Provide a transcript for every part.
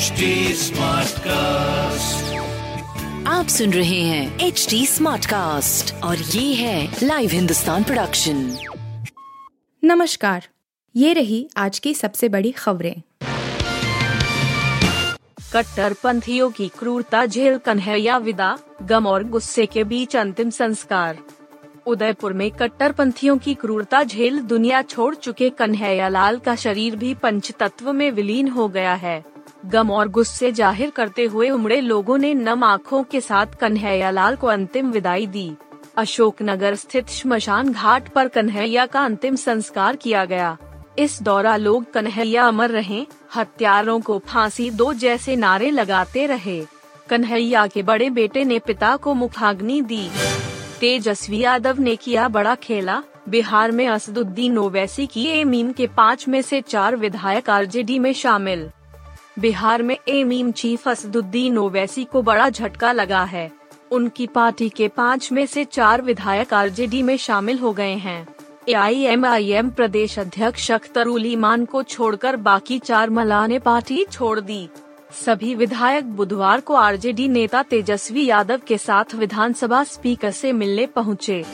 HD cast आप सुन रहे हैं एच डी स्मार्ट कास्ट और ये है लाइव हिंदुस्तान प्रोडक्शन नमस्कार। ये रही आज की सबसे बड़ी खबरें। कट्टरपंथियों की क्रूरता झेल कन्हैया विदा? गम और गुस्से के बीच अंतिम संस्कार। उदयपुर में कट्टरपंथियों की क्रूरता झेल दुनिया छोड़ चुके कन्हैया लाल का शरीर भी पंचतत्व में विलीन हो गया है। गम और गुस्से ज़ाहिर करते हुए उमड़े लोगों ने नम आँखों के साथ कन्हैया लाल को अंतिम विदाई दी। अशोकनगर स्थित शमशान घाट पर कन्हैया का अंतिम संस्कार किया गया। इस दौरान लोग कन्हैया अमर रहे, हत्यारों को फांसी दो जैसे नारे लगाते रहे। कन्हैया के बड़े बेटे ने पिता को मुखाग्नि दी। तेजस्वी यादव ने किया बड़ा खेला। बिहार में असदुद्दीन ओवैसी की एमीम के पाँच में से चार विधायक आरजेडी में शामिल। बिहार में एमीम चीफ असदुद्दीन ओवैसी को बड़ा झटका लगा है। उनकी पार्टी के पाँच में से चार विधायक आरजेडी में शामिल हो गए हैं। एआईएमआईएम प्रदेश अध्यक्ष अख्तर उल ईमान को छोड़कर बाकी चार मला ने पार्टी छोड़ दी। सभी विधायक बुधवार को आरजेडी नेता तेजस्वी यादव के साथ विधानसभा स्पीकर से मिलने पहुँचे।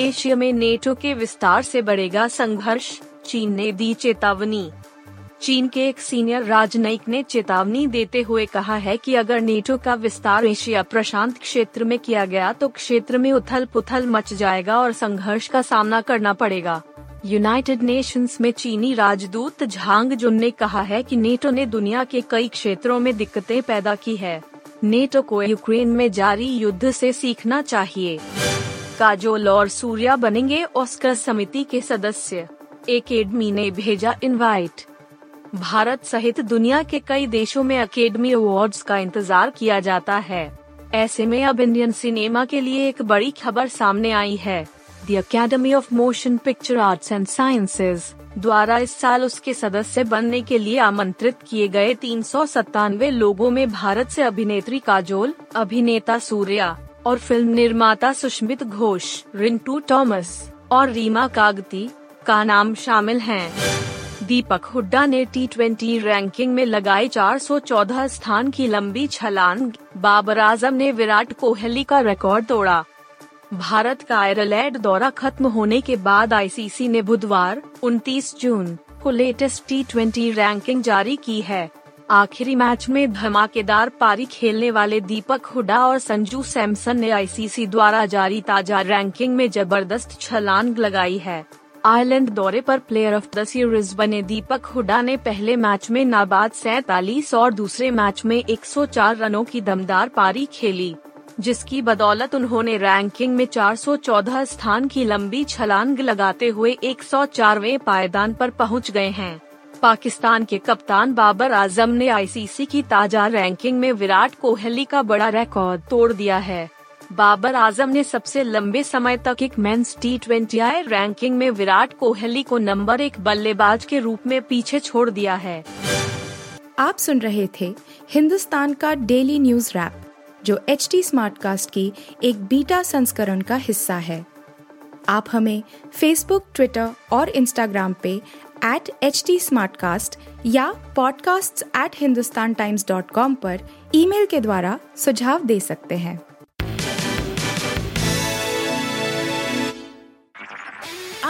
एशिया में नेटो के विस्तार से बढ़ेगा संघर्ष, चीन ने दी चेतावनी। चीन के एक सीनियर राजनयिक ने चेतावनी देते हुए कहा है कि अगर नेटो का विस्तार एशिया प्रशांत क्षेत्र में किया गया तो क्षेत्र में उथल पुथल मच जाएगा और संघर्ष का सामना करना पड़ेगा। यूनाइटेड नेशंस में चीनी राजदूत झांग जुन ने कहा है कि नेटो ने दुनिया के कई क्षेत्रों में दिक्कतें पैदा की है। नेटो को यूक्रेन में जारी युद्ध से सीखना चाहिए। काजोल और सूर्या बनेंगे ऑस्कर समिति के सदस्य। एकेडमी ने भेजा इनवाइट भारत सहित दुनिया के कई देशों में अकेडमी अवार्ड्स का इंतज़ार किया जाता है ऐसे में अब इंडियन सिनेमा के लिए एक बड़ी खबर सामने आई है the Academy of Motion Picture Arts and Sciences द्वारा इस साल उसके सदस्य बनने के लिए आमंत्रित किए गए तीन लोगों में भारत से अभिनेत्री काजोल, अभिनेता सूर्या और फ़िल्म निर्माता सुष्मित घोष, रिंटू टॉमस और रीमा कागती का नाम शामिल हैं। दीपक हुड्डा ने टी रैंकिंग में लगाई 414 स्थान की लंबी छलांग, बाबर आज़म ने विराट कोहली का रिकॉर्ड तोड़ा। भारत का आयरलैंड दौरा खत्म होने के बाद आईसीसी ने बुधवार 29 जून, को लेटेस्ट टी रैंकिंग जारी की है। आखिरी मैच में धमाकेदार पारी खेलने वाले दीपक हुडा और संजू सैमसन ने आईसीसी द्वारा जारी ताज़ा रैंकिंग में ज़बरदस्त छलांग लगाई है। आयरलैंड दौरे पर प्लेयर ऑफ़ द सीरीज़ बने दीपक हुडा ने पहले मैच में नाबाद सैतालीस और दूसरे मैच में 104 रनों की दमदार पारी खेली, जिसकी बदौलत उन्होंने रैंकिंग में 414 स्थान की लंबी छलांग लगाते हुए 104वें पायदान पर पहुँच गए हैं। पाकिस्तान के कप्तान बाबर आज़म ने आईसीसी की ताज़ा रैंकिंग में विराट कोहली का बड़ा रिकॉर्ड तोड़ दिया है। बाबर आज़म ने सबसे लंबे समय तक एक men's T twenty I ranking में विराट कोहली को नंबर एक बल्लेबाज के रूप में पीछे छोड़ दिया है। आप सुन रहे थे हिंदुस्तान का डेली न्यूज़ रैप जो एच टी स्मार्ट कास्ट की एक बीटा संस्करण का हिस्सा है। आप हमें फेसबुक ट्विटर और इंस्टाग्राम पे एट एच टी या podcasts@hindustantimes.com पर ईमेल के द्वारा सुझाव दे सकते हैं।